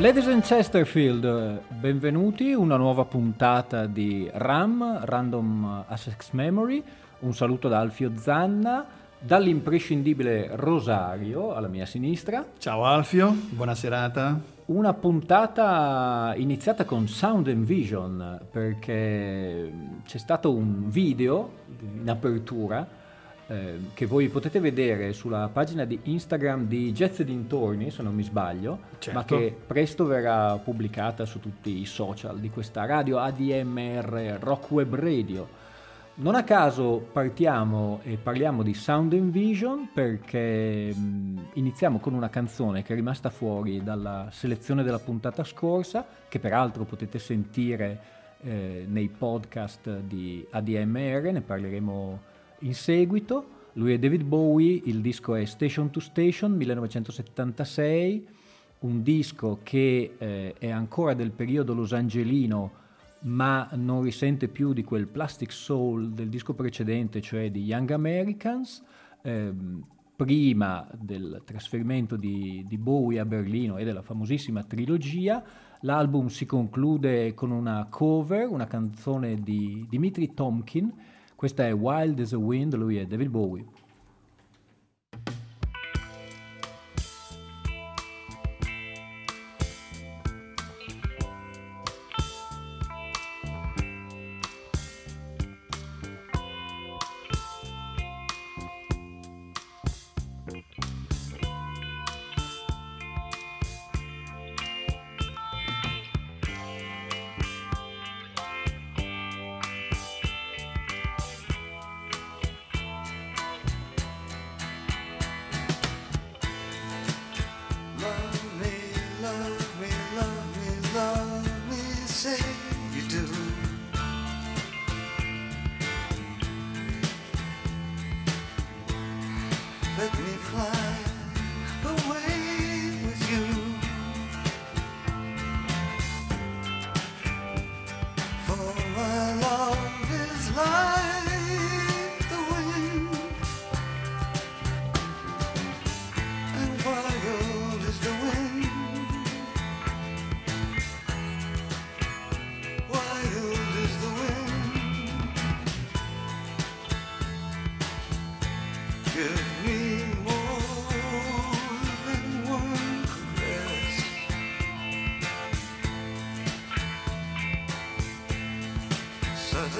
Ladies and Chesterfield, benvenuti, una nuova puntata di RAM, Random Access Memory, un saluto da Alfio Zanna, dall'imprescindibile Rosario alla mia sinistra. Ciao Alfio, buona serata. Una puntata iniziata con Sound and Vision perché c'è stato un video in apertura eh, che voi potete vedere sulla pagina di Instagram di Jazz dintorni, se non mi sbaglio, certo. ma che presto verrà pubblicata su tutti i social di questa radio ADMR Rock Web Radio. Non a caso partiamo e parliamo di Sound and Vision perché iniziamo con una canzone che è rimasta fuori dalla selezione della puntata scorsa, che peraltro potete sentire eh, nei podcast di ADMR, ne parleremo in seguito. Lui è David Bowie, il disco è Station to Station 1976, un disco che eh, è ancora del periodo losangelino ma non risente più di quel plastic soul del disco precedente, cioè di Young Americans. Eh, prima del trasferimento di, di, Bowie a Berlino e della famosissima trilogia, l'album si conclude con una cover, una canzone di Dimitri Tomkin, questa è Wild as a Wind, lui è David Bowie.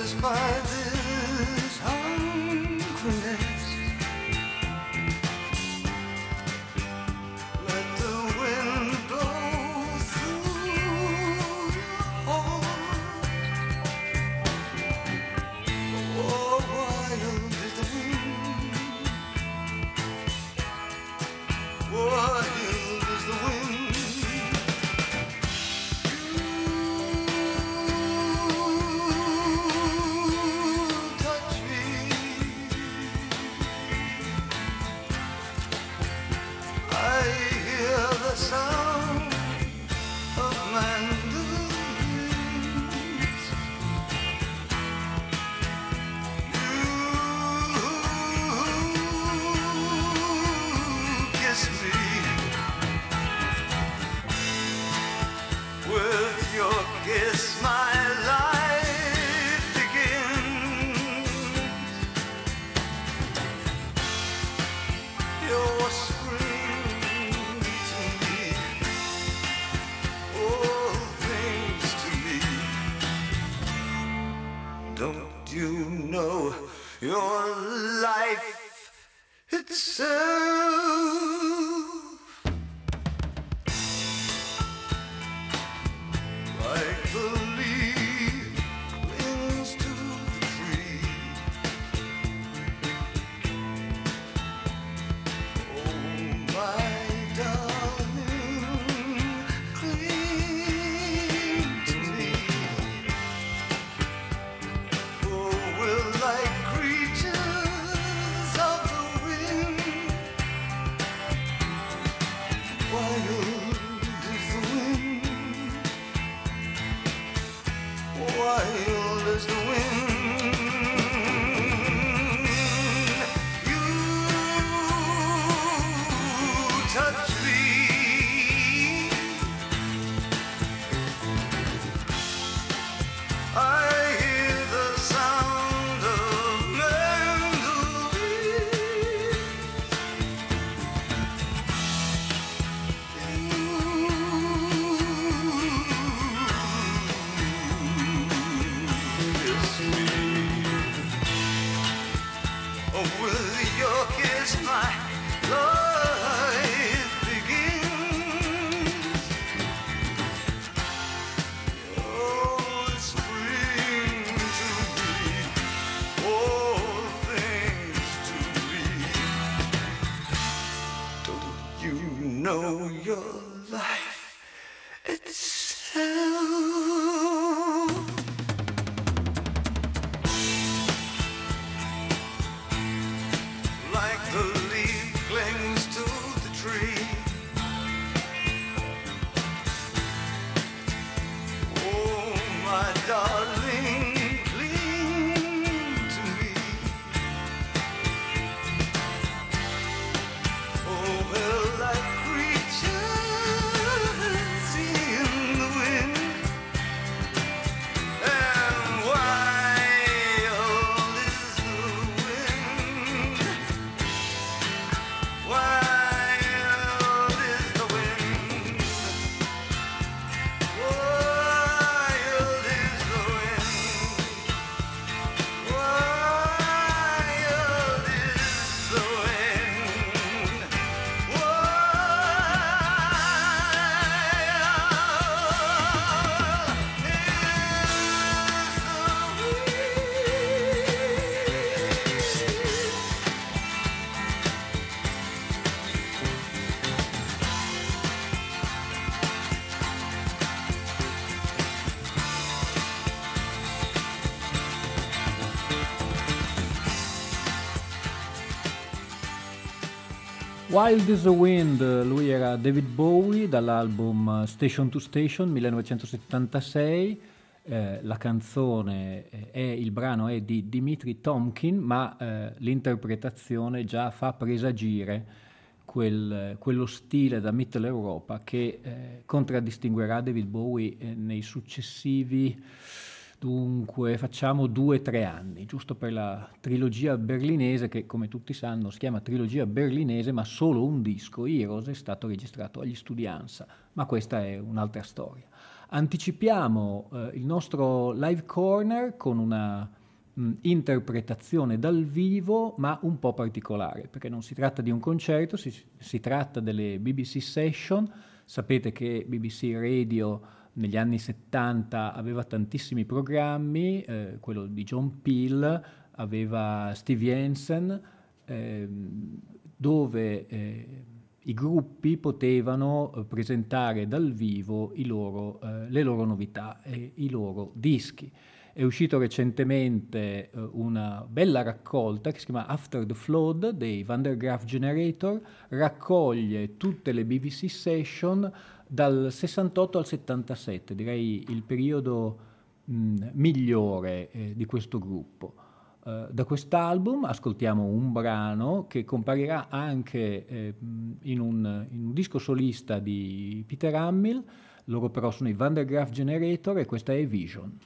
satisfied. know your life. Wild is the Wind, lui era David Bowie dall'album Station to Station 1976. Eh, la canzone è, il brano è di Dimitri Tomkin, ma eh, l'interpretazione già fa presagire quel, quello stile da Mitteleuropa che eh, contraddistinguerà David Bowie eh, nei successivi Dunque facciamo due o tre anni, giusto per la trilogia berlinese che come tutti sanno si chiama trilogia berlinese ma solo un disco, Heroes, è stato registrato agli Studianza, ma questa è un'altra storia. Anticipiamo eh, il nostro live corner con una mh, interpretazione dal vivo ma un po' particolare perché non si tratta di un concerto, si, si tratta delle BBC Session, sapete che BBC Radio negli anni 70 aveva tantissimi programmi, eh, quello di John Peel, aveva Steve Jensen, eh, dove eh, i gruppi potevano eh, presentare dal vivo loro, eh, le loro novità e i loro dischi. È uscito recentemente eh, una bella raccolta che si chiama After the Flood dei Van der Graaf Generator, raccoglie tutte le BBC session dal 68 al 77, direi il periodo mh, migliore eh, di questo gruppo. Uh, da quest'album ascoltiamo un brano che comparirà anche eh, in, un, in, un, disco solista di Peter Hamill, loro però sono i Van der Graaf Generator e questa è Vision.